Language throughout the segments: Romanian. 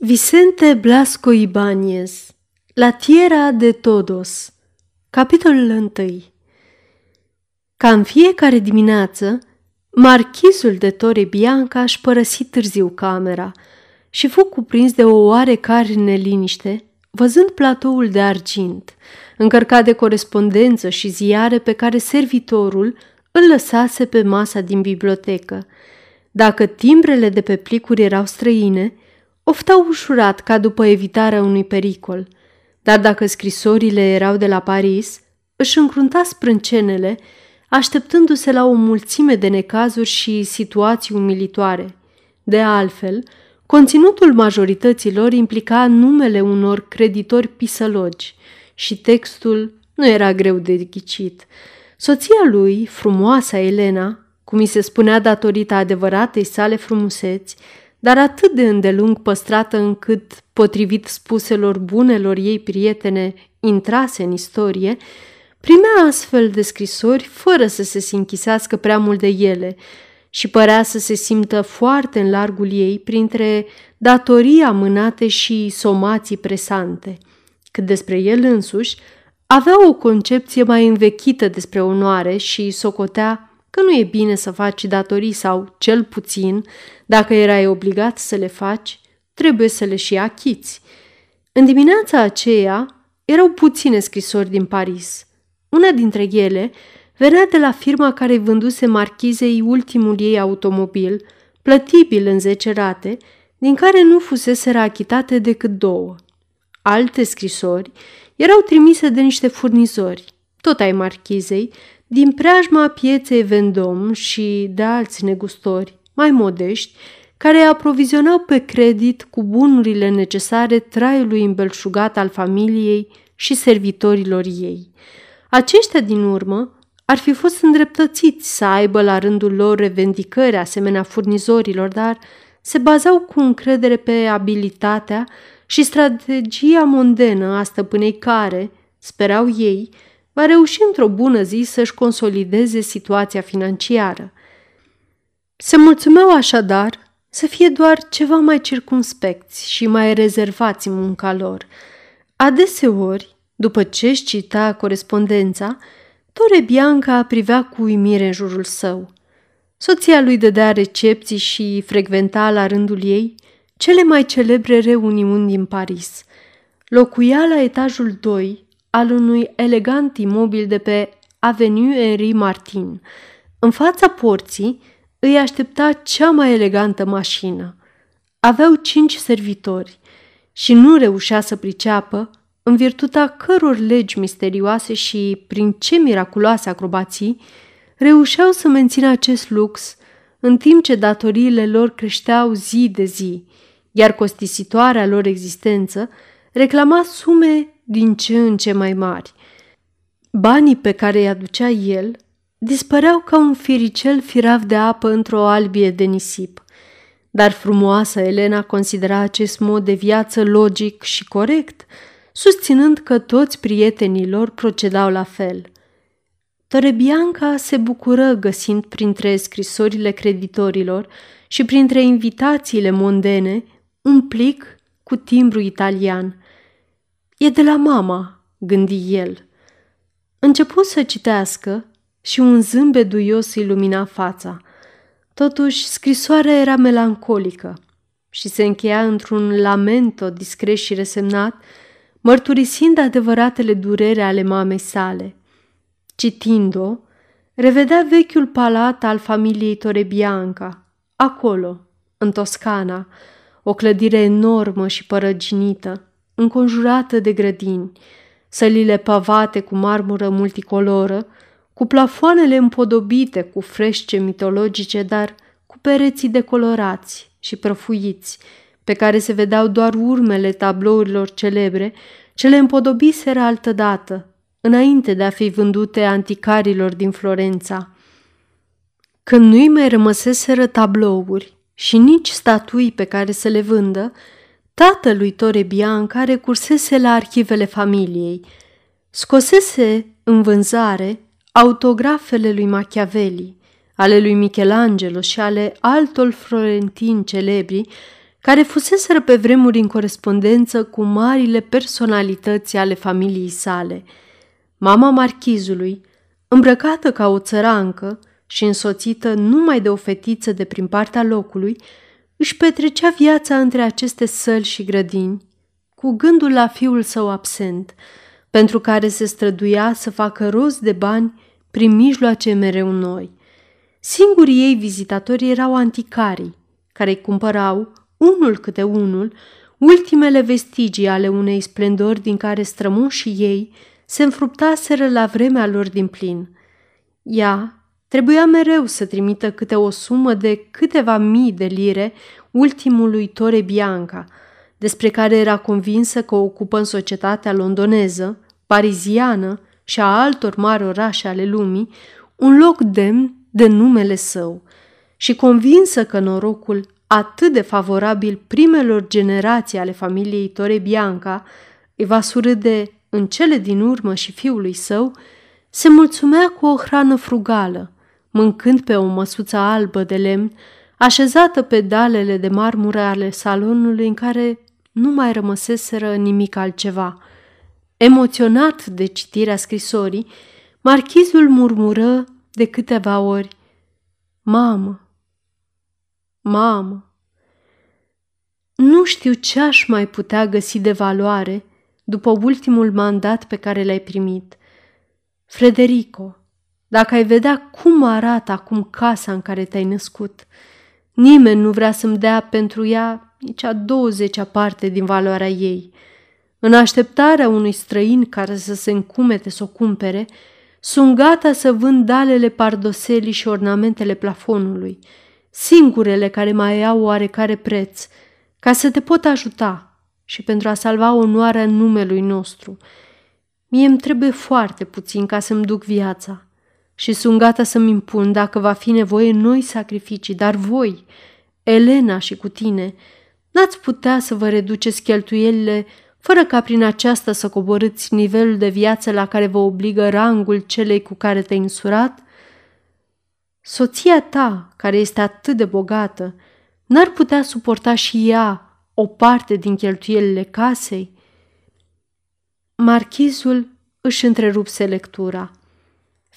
Vicente Blasco Ibáñez La Tierra de Todos Capitolul 1 Ca în fiecare dimineață, marchizul de Torre Bianca își părăsi târziu camera și fu cuprins de o oarecare neliniște, văzând platoul de argint, încărcat de corespondență și ziare pe care servitorul îl lăsase pe masa din bibliotecă. Dacă timbrele de pe plicuri erau străine, oftau ușurat ca după evitarea unui pericol, dar dacă scrisorile erau de la Paris, își încrunta sprâncenele, așteptându-se la o mulțime de necazuri și situații umilitoare. De altfel, conținutul majorității lor implica numele unor creditori pisălogi și textul nu era greu de ghicit. Soția lui, frumoasa Elena, cum îi se spunea datorită adevăratei sale frumuseți, dar atât de îndelung păstrată încât, potrivit spuselor bunelor ei prietene, intrase în istorie, primea astfel de scrisori fără să se închisească prea mult de ele și părea să se simtă foarte în largul ei printre datorii amânate și somații presante. Cât despre el însuși, avea o concepție mai învechită despre onoare și socotea că nu e bine să faci datorii sau, cel puțin, dacă erai obligat să le faci, trebuie să le și achiți. În dimineața aceea erau puține scrisori din Paris. Una dintre ele venea de la firma care vânduse marchizei ultimul ei automobil, plătibil în zece rate, din care nu fusese achitate decât două. Alte scrisori erau trimise de niște furnizori, tot ai marchizei, din preajma pieței Vendom și de alți negustori mai modești, care aprovizionau pe credit cu bunurile necesare traiului îmbelșugat al familiei și servitorilor ei. Aceștia din urmă ar fi fost îndreptățiți să aibă la rândul lor revendicări asemenea furnizorilor, dar se bazau cu încredere pe abilitatea și strategia mondenă a stăpânei care, sperau ei, va reuși într-o bună zi să-și consolideze situația financiară. Se mulțumeau așadar să fie doar ceva mai circumspecți și mai rezervați în munca lor. Adeseori, după ce își cita corespondența, Tore Bianca privea cu uimire în jurul său. Soția lui dădea recepții și frecventa la rândul ei cele mai celebre reuniuni din Paris. Locuia la etajul 2 al unui elegant imobil de pe Avenue Henri Martin. În fața porții îi aștepta cea mai elegantă mașină. Aveau cinci servitori și nu reușea să priceapă în virtutea căror legi misterioase și prin ce miraculoase acrobații reușeau să mențină acest lux în timp ce datoriile lor creșteau zi de zi, iar costisitoarea lor existență reclama sume din ce în ce mai mari. Banii pe care îi aducea el dispăreau ca un firicel firav de apă într-o albie de nisip. Dar frumoasa Elena considera acest mod de viață logic și corect, susținând că toți prietenii lor procedau la fel. Torebianca se bucură găsind printre scrisorile creditorilor și printre invitațiile mondene un plic cu timbru italian – E de la mama, gândi el. Început să citească și un zâmbet duios îi lumina fața. Totuși, scrisoarea era melancolică și se încheia într-un lamento discret și resemnat, mărturisind adevăratele durere ale mamei sale. Citind-o, revedea vechiul palat al familiei Torebianca, acolo, în Toscana, o clădire enormă și părăginită, înconjurată de grădini, sălile pavate cu marmură multicoloră, cu plafoanele împodobite cu frește mitologice, dar cu pereții decolorați și prăfuiți, pe care se vedeau doar urmele tablourilor celebre ce le împodobiseră altădată, înainte de a fi vândute anticarilor din Florența. Când nu-i mai rămăseseră tablouri și nici statui pe care să le vândă, Tatălui Tore Bianca recursese la arhivele familiei, scosese în vânzare autografele lui Machiavelli, ale lui Michelangelo și ale altor florentini celebri care fuseseră pe vremuri în corespondență cu marile personalități ale familiei sale. Mama marchizului, îmbrăcată ca o țărancă și însoțită numai de o fetiță de prin partea locului, își petrecea viața între aceste săli și grădini, cu gândul la fiul său absent, pentru care se străduia să facă rost de bani prin mijloace mereu noi. Singurii ei vizitatori erau anticarii, care îi cumpărau, unul câte unul, ultimele vestigii ale unei splendori din care strămoșii ei se înfruptaseră la vremea lor din plin. Ea trebuia mereu să trimită câte o sumă de câteva mii de lire ultimului Tore Bianca, despre care era convinsă că o ocupă în societatea londoneză, pariziană și a altor mari orașe ale lumii un loc demn de numele său și convinsă că norocul atât de favorabil primelor generații ale familiei Tore Bianca îi va surâde în cele din urmă și fiului său, se mulțumea cu o hrană frugală, mâncând pe o măsuță albă de lemn, așezată pe dalele de marmură ale salonului în care nu mai rămăseseră nimic altceva. Emoționat de citirea scrisorii, marchizul murmură de câteva ori, Mamă, mamă, nu știu ce aș mai putea găsi de valoare după ultimul mandat pe care l-ai primit. Frederico, dacă ai vedea cum arată acum casa în care te-ai născut, nimeni nu vrea să-mi dea pentru ea nici a douăzecea parte din valoarea ei. În așteptarea unui străin care să se încumete să o cumpere, sunt gata să vând dalele pardoselii și ornamentele plafonului, singurele care mai au oarecare preț, ca să te pot ajuta și pentru a salva onoarea numelui nostru. Mie îmi trebuie foarte puțin ca să-mi duc viața și sunt gata să-mi impun dacă va fi nevoie noi sacrificii, dar voi, Elena și cu tine, n-ați putea să vă reduceți cheltuielile fără ca prin aceasta să coborâți nivelul de viață la care vă obligă rangul celei cu care te-ai însurat? Soția ta, care este atât de bogată, n-ar putea suporta și ea o parte din cheltuielile casei? Marchizul își întrerupse lectura.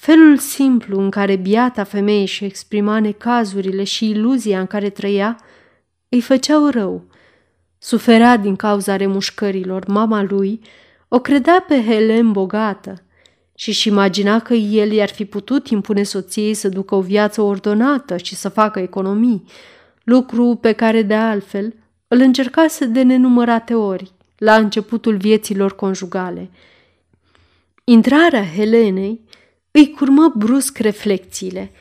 Felul simplu în care biata femeie își exprima necazurile și iluzia în care trăia îi făceau rău – Suferea din cauza remușcărilor. Mama lui o credea pe Helen bogată și își imagina că el i-ar fi putut impune soției să ducă o viață ordonată și să facă economii, lucru pe care de altfel îl încercase de nenumărate ori la începutul vieților conjugale. Intrarea Helenei îi curmă brusc reflexiile.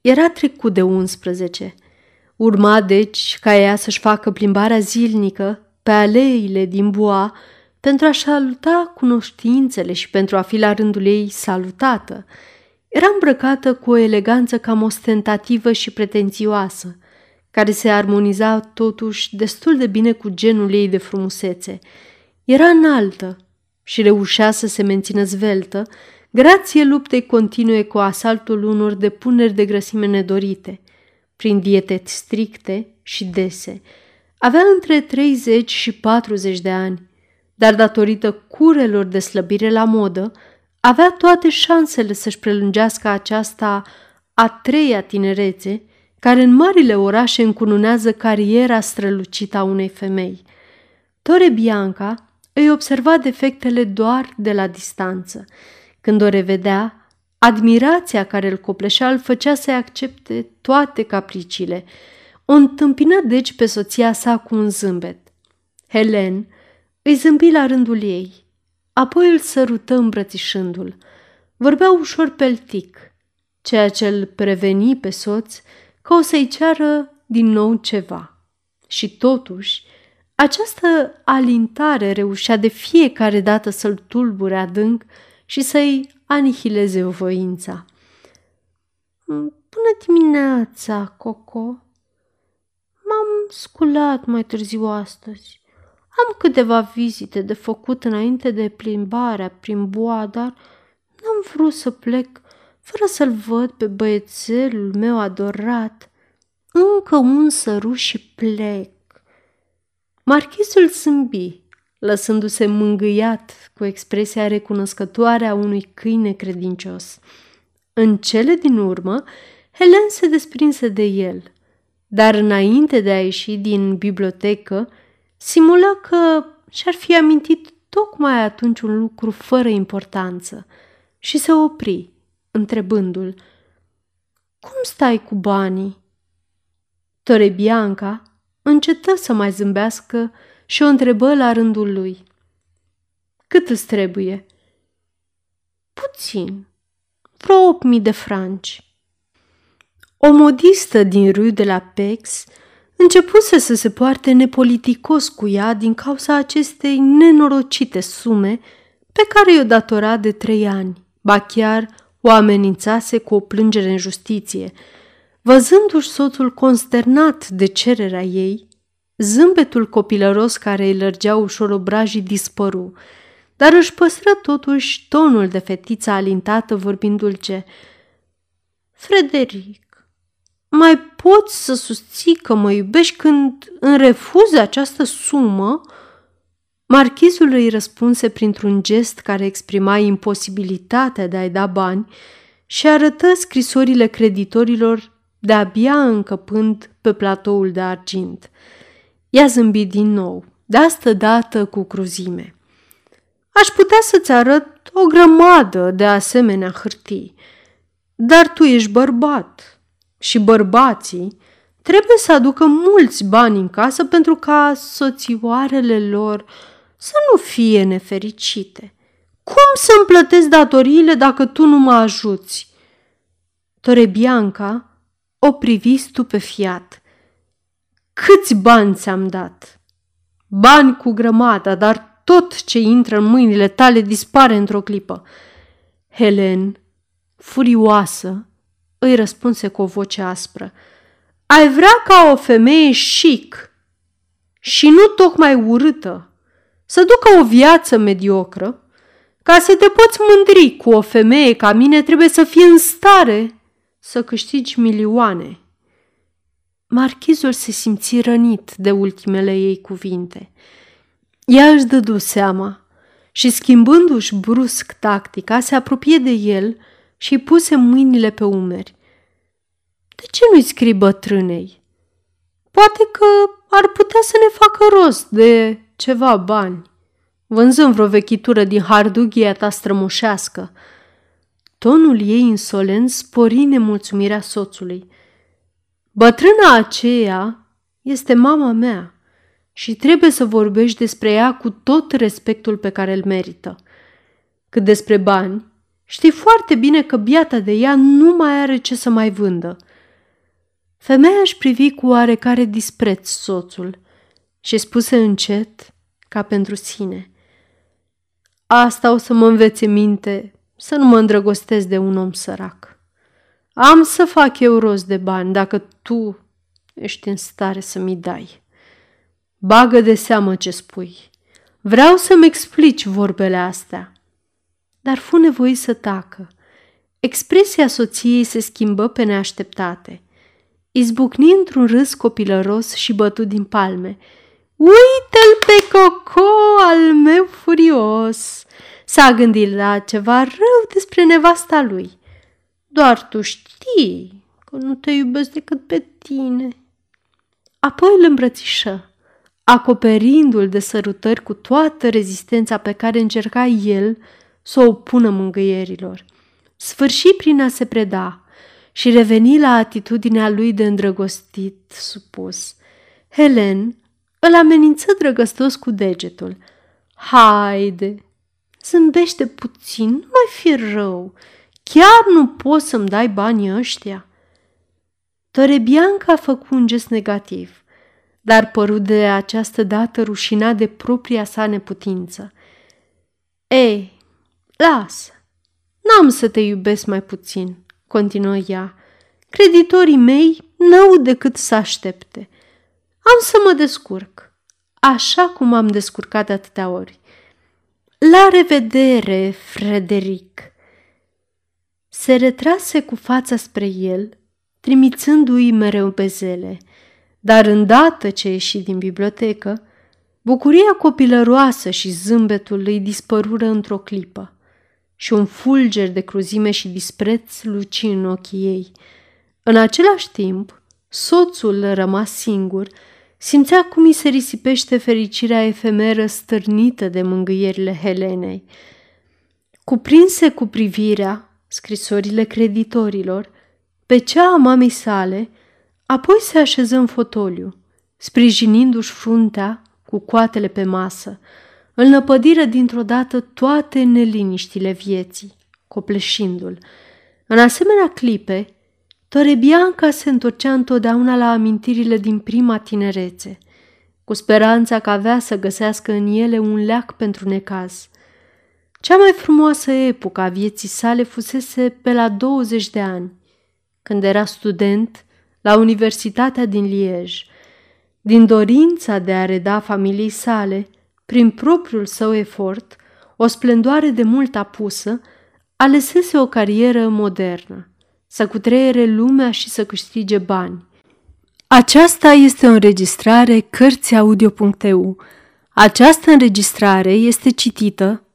Era trecut de 11 Urma, deci, ca ea să-și facă plimbarea zilnică pe aleile din Boa pentru a saluta cunoștințele și pentru a fi la rândul ei salutată. Era îmbrăcată cu o eleganță cam ostentativă și pretențioasă, care se armoniza totuși destul de bine cu genul ei de frumusețe. Era înaltă și reușea să se mențină zveltă, grație luptei continue cu asaltul unor depuneri de grăsime nedorite – prin diete stricte și dese. Avea între 30 și 40 de ani, dar datorită curelor de slăbire la modă, avea toate șansele să-și prelungească aceasta a treia tinerețe, care în marile orașe încununează cariera strălucită a unei femei. Tore Bianca îi observa defectele doar de la distanță. Când o revedea, Admirația care îl copleșea îl făcea să-i accepte toate capriciile. O întâmpină deci pe soția sa cu un zâmbet. Helen îi zâmbi la rândul ei, apoi îl sărută îmbrățișându-l. Vorbea ușor peltic, ceea ce îl preveni pe soț că o să-i ceară din nou ceva. Și totuși, această alintare reușea de fiecare dată să-l tulbure adânc și să-i anihileze voința. Bună dimineața, Coco! M-am sculat mai târziu astăzi. Am câteva vizite de făcut înainte de plimbarea prin boa, dar n-am vrut să plec fără să-l văd pe băiețelul meu adorat. Încă un săruș și plec. Marchisul zâmbi, lăsându-se mângâiat cu expresia recunoscătoare a unui câine credincios. În cele din urmă, Helen se desprinse de el, dar înainte de a ieși din bibliotecă, simulă că și-ar fi amintit tocmai atunci un lucru fără importanță și se opri, întrebându-l, Cum stai cu banii?" Tore Bianca încetă să mai zâmbească și o întrebă la rândul lui. Cât îți trebuie? Puțin, vreo opt mii de franci. O modistă din râul de la Pex începuse să se poarte nepoliticos cu ea din cauza acestei nenorocite sume pe care i-o datora de trei ani, ba chiar o amenințase cu o plângere în justiție. Văzându-și soțul consternat de cererea ei, zâmbetul copilăros care îi lărgea ușor obrajii dispăru, dar își păstră totuși tonul de fetiță alintată vorbind dulce. Frederic, mai poți să susții că mă iubești când îmi refuzi această sumă? Marchizul îi răspunse printr-un gest care exprima imposibilitatea de a-i da bani și arătă scrisorile creditorilor de-abia încăpând pe platoul de argint. Ea zâmbi din nou, de asta dată cu cruzime. Aș putea să-ți arăt o grămadă de asemenea hârtii, dar tu ești bărbat și bărbații trebuie să aducă mulți bani în casă pentru ca soțioarele lor să nu fie nefericite. Cum să-mi plătesc datoriile dacă tu nu mă ajuți? Torebianca o privi stupefiat. Câți bani ți-am dat? Bani cu grămada, dar tot ce intră în mâinile tale dispare într-o clipă. Helen, furioasă, îi răspunse cu o voce aspră. Ai vrea ca o femeie chic și nu tocmai urâtă să ducă o viață mediocră? Ca să te poți mândri cu o femeie ca mine trebuie să fii în stare să câștigi milioane. Marchizul se simți rănit de ultimele ei cuvinte. Ea își dădu seama și schimbându-și brusc tactica, se apropie de el și puse mâinile pe umeri. De ce nu-i scrii bătrânei? Poate că ar putea să ne facă rost de ceva bani, vânzând vreo vechitură din hardughia ta strămoșească. Tonul ei insolent spori nemulțumirea soțului. Bătrâna aceea este mama mea și trebuie să vorbești despre ea cu tot respectul pe care îl merită. Cât despre bani, știi foarte bine că biata de ea nu mai are ce să mai vândă. Femeia își privi cu oarecare dispreț soțul și spuse încet, ca pentru sine. Asta o să mă învețe minte să nu mă îndrăgostesc de un om sărac. Am să fac eu rost de bani dacă tu ești în stare să mi dai. Bagă de seamă ce spui. Vreau să-mi explici vorbele astea. Dar fu nevoie să tacă. Expresia soției se schimbă pe neașteptate – izbucni într-un râs copilăros și bătut din palme. Uite-l pe Coco al meu furios! S-a gândit la ceva rău despre nevasta lui. Doar tu știi că nu te iubesc decât pe tine. Apoi îl îmbrățișă, acoperindu-l de sărutări cu toată rezistența pe care încerca el să o pună mângâierilor. Sfârși prin a se preda, și reveni la atitudinea lui de îndrăgostit supus. Helen îl amenință drăgăstos cu degetul. Haide, zâmbește puțin, nu mai fi rău. Chiar nu poți să-mi dai banii ăștia? Torebianca a făcut un gest negativ, dar păru de această dată rușina de propria sa neputință. Ei, lasă, n-am să te iubesc mai puțin, continuă ea. Creditorii mei n-au decât să aștepte. Am să mă descurc, așa cum am descurcat de atâtea ori. La revedere, Frederic! Se retrase cu fața spre el, trimițându-i mereu bezele, dar îndată ce ieși din bibliotecă, Bucuria copilăroasă și zâmbetul îi dispărură într-o clipă și un fulger de cruzime și dispreț luci în ochii ei. În același timp, soțul rămas singur simțea cum îi se risipește fericirea efemeră stârnită de mângâierile Helenei. Cuprinse cu privirea scrisorile creditorilor, pe cea a mamei sale, apoi se așeză în fotoliu, sprijinindu-și fruntea cu coatele pe masă, îl năpădiră dintr-o dată toate neliniștile vieții, copleșindu-l. În asemenea clipe, Torebianca se întorcea întotdeauna la amintirile din prima tinerețe, cu speranța că avea să găsească în ele un leac pentru necaz. Cea mai frumoasă epocă a vieții sale fusese pe la 20 de ani, când era student la Universitatea din Liege. Din dorința de a reda familiei sale, prin propriul său efort, o splendoare de mult apusă, alesese o carieră modernă, să cutreiere lumea și să câștige bani. Aceasta este o înregistrare Cărțiaudio.eu. Această înregistrare este citită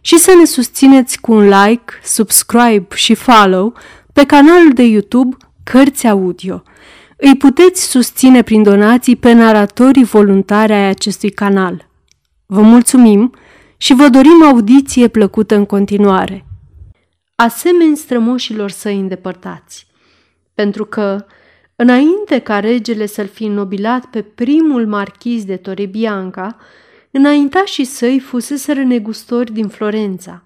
și să ne susțineți cu un like, subscribe și follow pe canalul de YouTube Cărți Audio. Îi puteți susține prin donații pe naratorii voluntari ai acestui canal. Vă mulțumim și vă dorim audiție plăcută în continuare. Asemeni strămoșilor săi îndepărtați, pentru că, înainte ca regele să-l fi înnobilat pe primul marchiz de Torrebianca, înaintașii săi fuseseră negustori din Florența,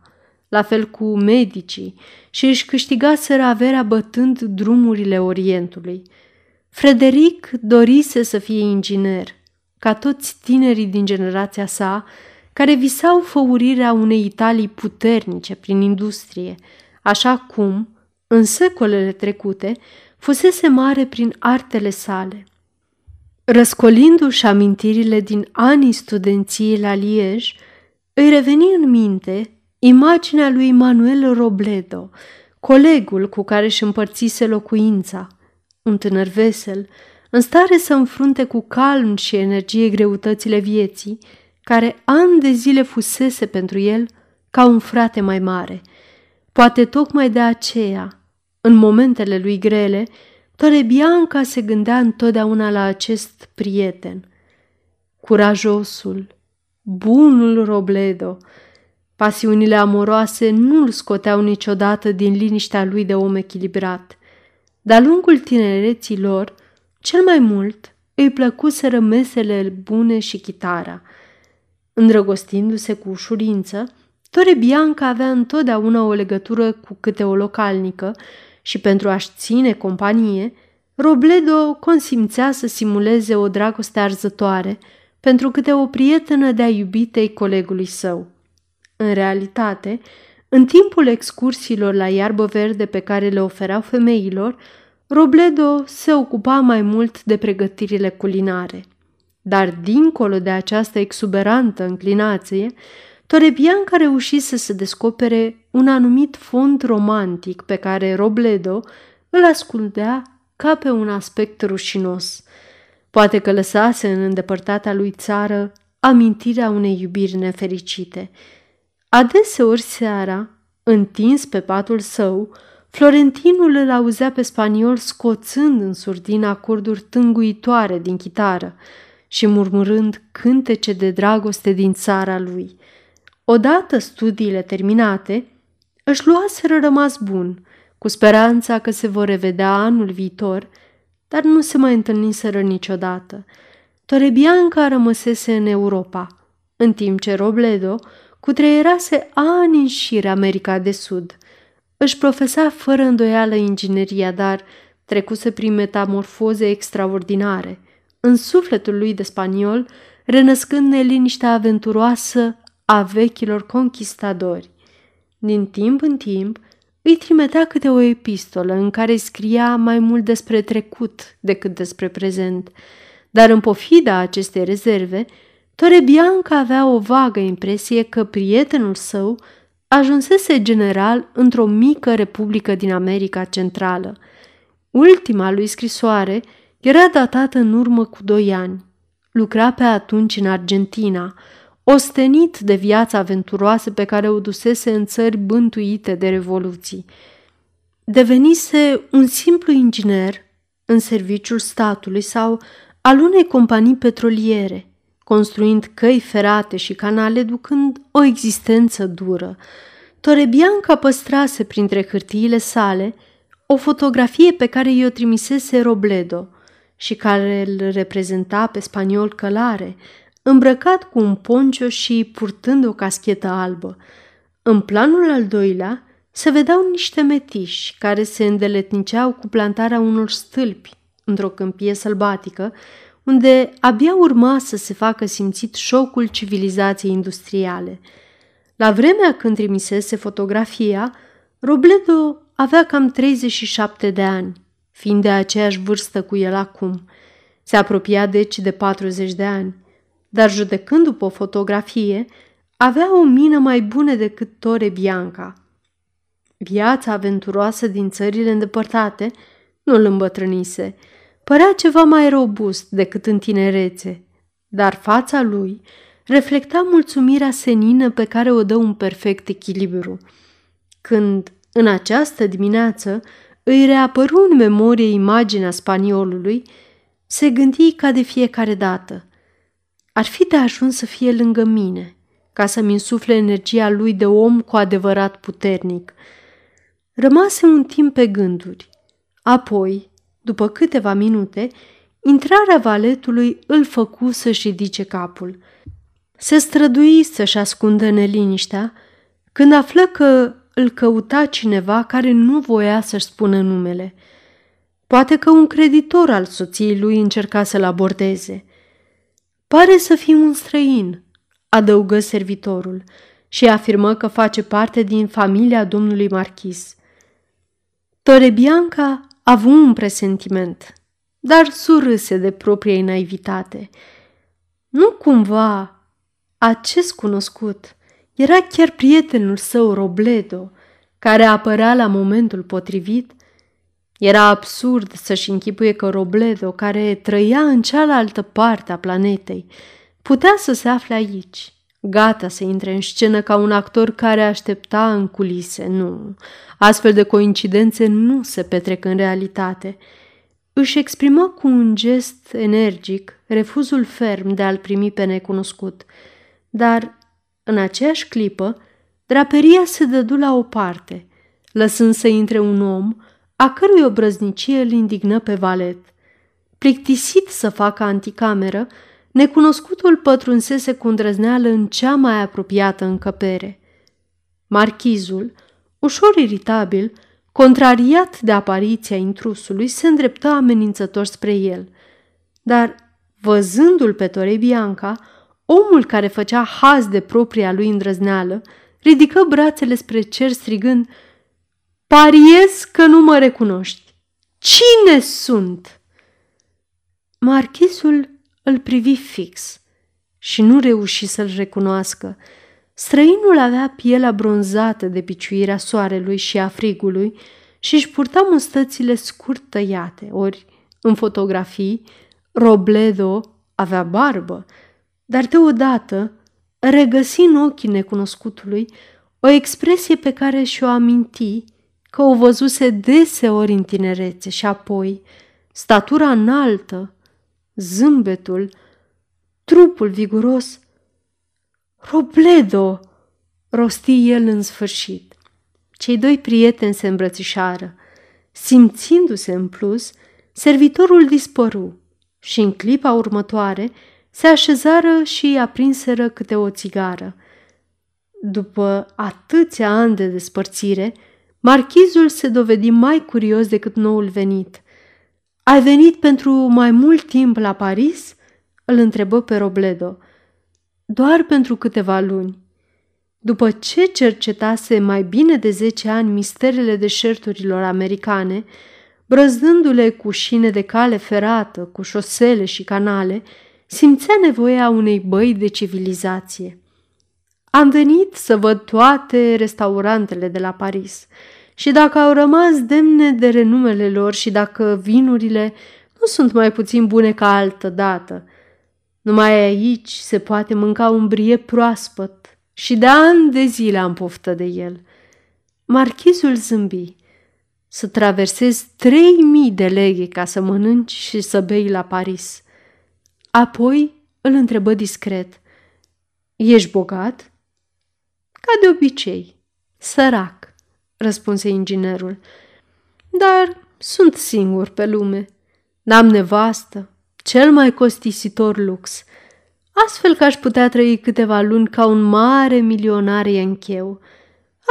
la fel cu medicii, și își câștigaseră averea bătând drumurile Orientului. Frederic dorise să fie inginer, ca toți tinerii din generația sa, care visau făurirea unei Italii puternice prin industrie, așa cum, în secolele trecute, fusese mare prin artele sale. Răscolindu-și amintirile din anii studenției la Liege, îi reveni în minte imaginea lui Manuel Robledo, colegul cu care își împărțise locuința, un tânăr vesel, în stare să înfrunte cu calm și energie greutățile vieții, care ani de zile fusese pentru el ca un frate mai mare. Poate tocmai de aceea, în momentele lui grele, Tore Bianca se gândea întotdeauna la acest prieten. Curajosul, bunul Robledo, pasiunile amoroase nu îl scoteau niciodată din liniștea lui de om echilibrat. De-a lungul tinereții lor, cel mai mult îi plăcuseră mesele bune și chitara. Îndrăgostindu-se cu ușurință, Tore Bianca avea întotdeauna o legătură cu câte o localnică și pentru a-și ține companie, Robledo consimțea să simuleze o dragoste arzătoare pentru câte o prietenă de-a iubitei colegului său. În realitate, în timpul excursiilor la iarbă verde pe care le ofereau femeilor, Robledo se ocupa mai mult de pregătirile culinare. Dar dincolo de această exuberantă înclinație, Torebianca reușise să descopere un anumit fond romantic pe care Robledo îl ascultea ca pe un aspect rușinos. Poate că lăsase în îndepărtata lui țară amintirea unei iubiri nefericite. Adeseori seara, întins pe patul său, Florentinul îl auzea pe spaniol scoțând în surdina acorduri tânguitoare din chitară și murmurând cântece de dragoste din țara lui – Odată studiile terminate, își luaseră rămas bun, cu speranța că se vor revedea anul viitor, dar nu se mai întâlniseră niciodată. Torebianca rămăsese în Europa, în timp ce Robledo cutreierase ani în șir America de Sud. Își profesa fără îndoială ingineria, dar trecuse prin metamorfoze extraordinare. În sufletul lui de spaniol renăscând neliniștea aventuroasă a vechilor conquistadori. Din timp în timp, îi trimitea câte o epistolă în care scria mai mult despre trecut decât despre prezent, dar în pofida acestei rezerve, Torebianca avea o vagă impresie că prietenul său ajunsese general într-o mică republică din America Centrală. Ultima lui scrisoare era datată în urmă cu doi ani. Lucra pe atunci în Argentina, ostenit de viața aventuroasă pe care o dusese în țări bântuite de revoluții. Devenise un simplu inginer în serviciul statului sau al unei companii petroliere, construind căi ferate și canale, ducând o existență dură. Torebianca păstrase printre hârtiile sale o fotografie pe care i-o trimisese Robledo și care îl reprezenta pe spaniol călare, îmbrăcat cu un poncio și purtând o caschetă albă. În planul al doilea se vedeau niște metiși care se îndeletniceau cu plantarea unor stâlpi într-o câmpie sălbatică, unde abia urma să se facă simțit șocul civilizației industriale. La vremea când trimisese fotografia, Robledo avea cam 37 de ani, fiind de aceeași vârstă cu el acum. Se apropia deci de 40 de ani dar judecând după o fotografie, avea o mină mai bună decât Tore Bianca. Viața aventuroasă din țările îndepărtate nu îl îmbătrânise. Părea ceva mai robust decât în tinerețe, dar fața lui reflecta mulțumirea senină pe care o dă un perfect echilibru. Când, în această dimineață, îi reapăru în memorie imaginea spaniolului, se gândi ca de fiecare dată – ar fi de ajuns să fie lângă mine, ca să-mi insufle energia lui de om cu adevărat puternic. Rămase un timp pe gânduri. Apoi, după câteva minute, intrarea valetului îl făcu să-și ridice capul. Se strădui să-și ascundă neliniștea când află că îl căuta cineva care nu voia să-și spună numele. Poate că un creditor al soției lui încerca să-l abordeze – Pare să fie un străin, adăugă servitorul și afirmă că face parte din familia domnului marchis. Torebianca a avut un presentiment, dar surâse de propria naivitate. Nu cumva acest cunoscut era chiar prietenul său Robledo, care apărea la momentul potrivit era absurd să-și închipuie că Robledo, care trăia în cealaltă parte a planetei, putea să se afle aici, gata să intre în scenă ca un actor care aștepta în culise. Nu, astfel de coincidențe nu se petrec în realitate. Își exprimă cu un gest energic refuzul ferm de a-l primi pe necunoscut, dar, în aceeași clipă, draperia se dădu la o parte, lăsând să intre un om a cărui obrăznicie îl indignă pe valet. Plictisit să facă anticameră, necunoscutul pătrunsese cu îndrăzneală în cea mai apropiată încăpere. Marchizul, ușor iritabil, contrariat de apariția intrusului, se îndreptă amenințător spre el. Dar, văzându-l pe Tore Bianca, omul care făcea haz de propria lui îndrăzneală, ridică brațele spre cer strigând – Pariez că nu mă recunoști. Cine sunt? Marchisul îl privi fix și nu reuși să-l recunoască. Străinul avea pielea bronzată de piciuirea soarelui și a frigului și își purta mustățile scurt tăiate, ori în fotografii Robledo avea barbă, dar deodată regăsi în ochii necunoscutului o expresie pe care și-o aminti că o văzuse deseori în tinerețe și apoi statura înaltă, zâmbetul, trupul viguros. Robledo, rosti el în sfârșit. Cei doi prieteni se îmbrățișară. Simțindu-se în plus, servitorul dispăru și în clipa următoare se așezară și aprinseră câte o țigară. După atâția ani de despărțire, Marchizul se dovedi mai curios decât noul venit. Ai venit pentru mai mult timp la Paris?" îl întrebă pe Robledo. Doar pentru câteva luni. După ce cercetase mai bine de zece ani misterele deșerturilor americane, brăzdându-le cu șine de cale ferată, cu șosele și canale, simțea nevoia unei băi de civilizație. Am venit să văd toate restaurantele de la Paris și dacă au rămas demne de renumele lor și dacă vinurile nu sunt mai puțin bune ca altă dată. Numai aici se poate mânca un brie proaspăt și de ani de zile am poftă de el. Marchizul zâmbi. Să traversezi trei mii de leghe ca să mănânci și să bei la Paris. Apoi îl întrebă discret. Ești bogat? Ca de obicei. Sărac, răspunse inginerul. Dar sunt singur pe lume. N-am nevastă, cel mai costisitor lux, astfel că aș putea trăi câteva luni ca un mare milionar encheu.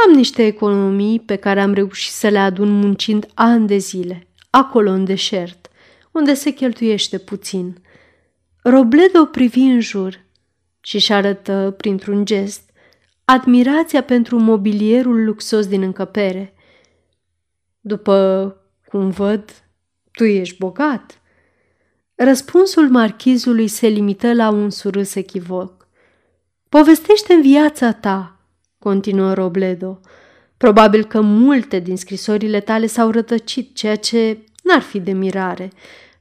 Am niște economii pe care am reușit să le adun muncind ani de zile, acolo în deșert, unde se cheltuiește puțin. Robledo privi în jur și și arătă, printr-un gest, admirația pentru mobilierul luxos din încăpere. După cum văd, tu ești bogat. Răspunsul marchizului se limită la un surâs echivoc. povestește în viața ta, continuă Robledo. Probabil că multe din scrisorile tale s-au rătăcit, ceea ce n-ar fi de mirare,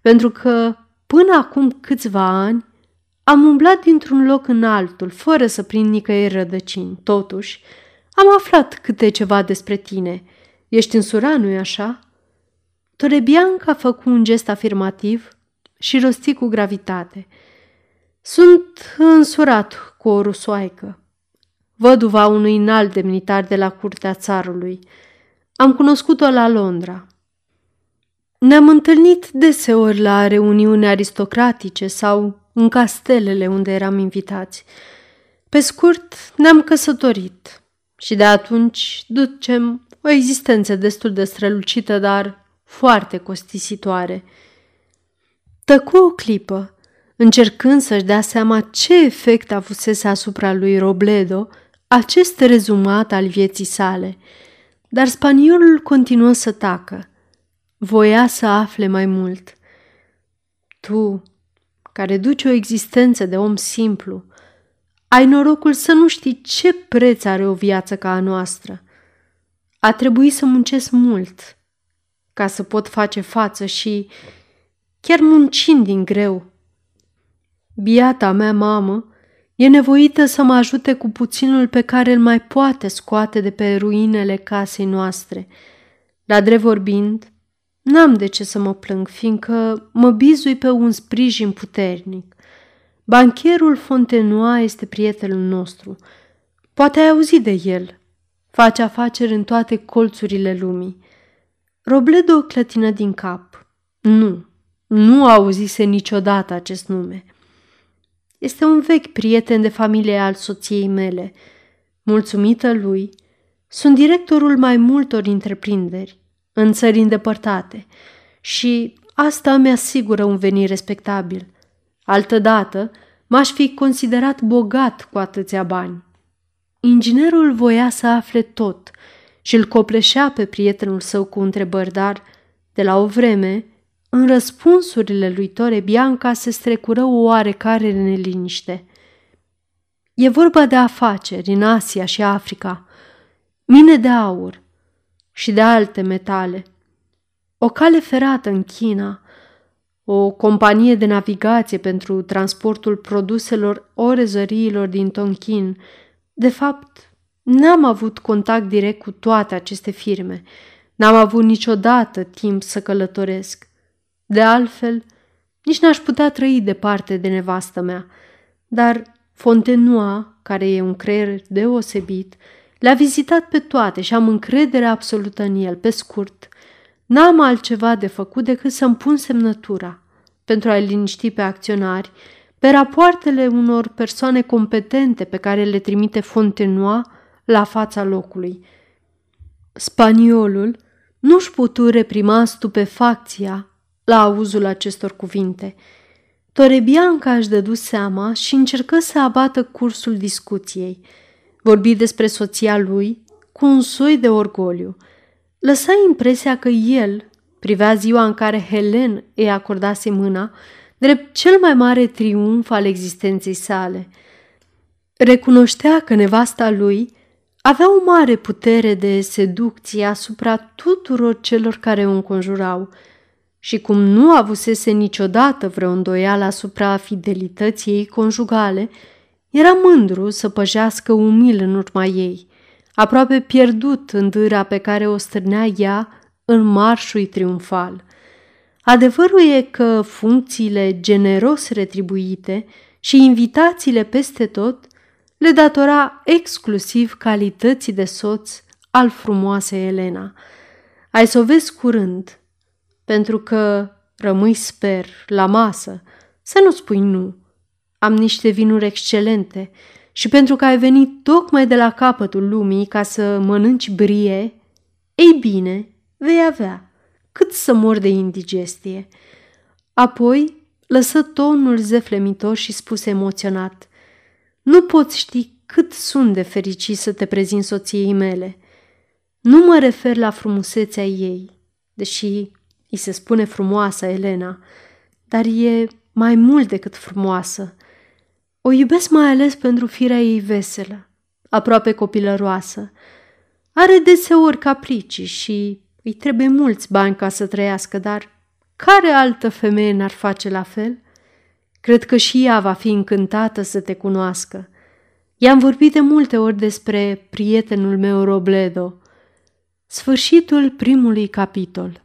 pentru că până acum câțiva ani am umblat dintr-un loc în altul, fără să prind nicăieri rădăcini. Totuși, am aflat câte ceva despre tine. Ești însurat, nu-i așa? Torebianca făcu un gest afirmativ și rosti cu gravitate. Sunt însurat cu o rusoaică. Văduva unui înalt demnitar de la curtea țarului. Am cunoscut-o la Londra. Ne-am întâlnit deseori la reuniuni aristocratice sau în castelele unde eram invitați. Pe scurt, ne-am căsătorit și de atunci ducem o existență destul de strălucită, dar foarte costisitoare. Tăcu o clipă, încercând să-și dea seama ce efect avusese asupra lui Robledo acest rezumat al vieții sale, dar spaniolul continuă să tacă. Voia să afle mai mult. Tu, care duci o existență de om simplu, ai norocul să nu știi ce preț are o viață ca a noastră. A trebuit să muncesc mult ca să pot face față și chiar muncind din greu. Biata mea mamă e nevoită să mă ajute cu puținul pe care îl mai poate scoate de pe ruinele casei noastre. La drept vorbind, n-am de ce să mă plâng, fiindcă mă bizui pe un sprijin puternic. Bancherul Fontenoa este prietenul nostru. Poate ai auzit de el. Face afaceri în toate colțurile lumii. Robledo clătină din cap. Nu, nu auzise niciodată acest nume. Este un vechi prieten de familie al soției mele. Mulțumită lui, sunt directorul mai multor întreprinderi în țări îndepărtate și asta mi asigură un venit respectabil. Altădată m-aș fi considerat bogat cu atâția bani. Inginerul voia să afle tot și îl copleșea pe prietenul său cu întrebări, dar, de la o vreme, în răspunsurile lui Tore Bianca se strecură o oarecare neliniște. E vorba de afaceri în Asia și Africa, mine de aur și de alte metale, o cale ferată în China, o companie de navigație pentru transportul produselor orezăriilor din Tonkin. De fapt, n-am avut contact direct cu toate aceste firme. N-am avut niciodată timp să călătoresc. De altfel, nici n-aș putea trăi departe de nevastă mea, dar Fontenoa, care e un creier deosebit, le-a vizitat pe toate și am încredere absolută în el, pe scurt. N-am altceva de făcut decât să-mi pun semnătura pentru a-i liniști pe acționari, pe rapoartele unor persoane competente pe care le trimite Fontenoa la fața locului. Spaniolul nu-și putu reprima stupefacția la auzul acestor cuvinte. Torebianca își dădu seama și încercă să abată cursul discuției. Vorbi despre soția lui cu un soi de orgoliu. Lăsa impresia că el privea ziua în care Helen îi acordase mâna drept cel mai mare triumf al existenței sale. Recunoștea că nevasta lui avea o mare putere de seducție asupra tuturor celor care o înconjurau și cum nu avusese niciodată vreo îndoială asupra fidelității ei conjugale, era mândru să păjească umil în urma ei, aproape pierdut în dâra pe care o stârnea ea în marșul triumfal. Adevărul e că funcțiile generos retribuite și invitațiile peste tot le datora exclusiv calității de soț al frumoasei Elena. Ai să o vezi curând, pentru că rămâi, sper, la masă, să nu spui nu. Am niște vinuri excelente și pentru că ai venit tocmai de la capătul lumii ca să mănânci brie, ei bine, vei avea, cât să mor de indigestie. Apoi lăsă tonul zeflemitor și spuse emoționat, Nu poți ști cât sunt de fericit să te prezint soției mele. Nu mă refer la frumusețea ei, deși îi se spune frumoasă Elena, dar e mai mult decât frumoasă. O iubesc mai ales pentru firea ei veselă, aproape copilăroasă. Are deseori capricii și îi trebuie mulți bani ca să trăiască, dar care altă femeie n-ar face la fel? Cred că și ea va fi încântată să te cunoască. I-am vorbit de multe ori despre prietenul meu Robledo. Sfârșitul primului capitol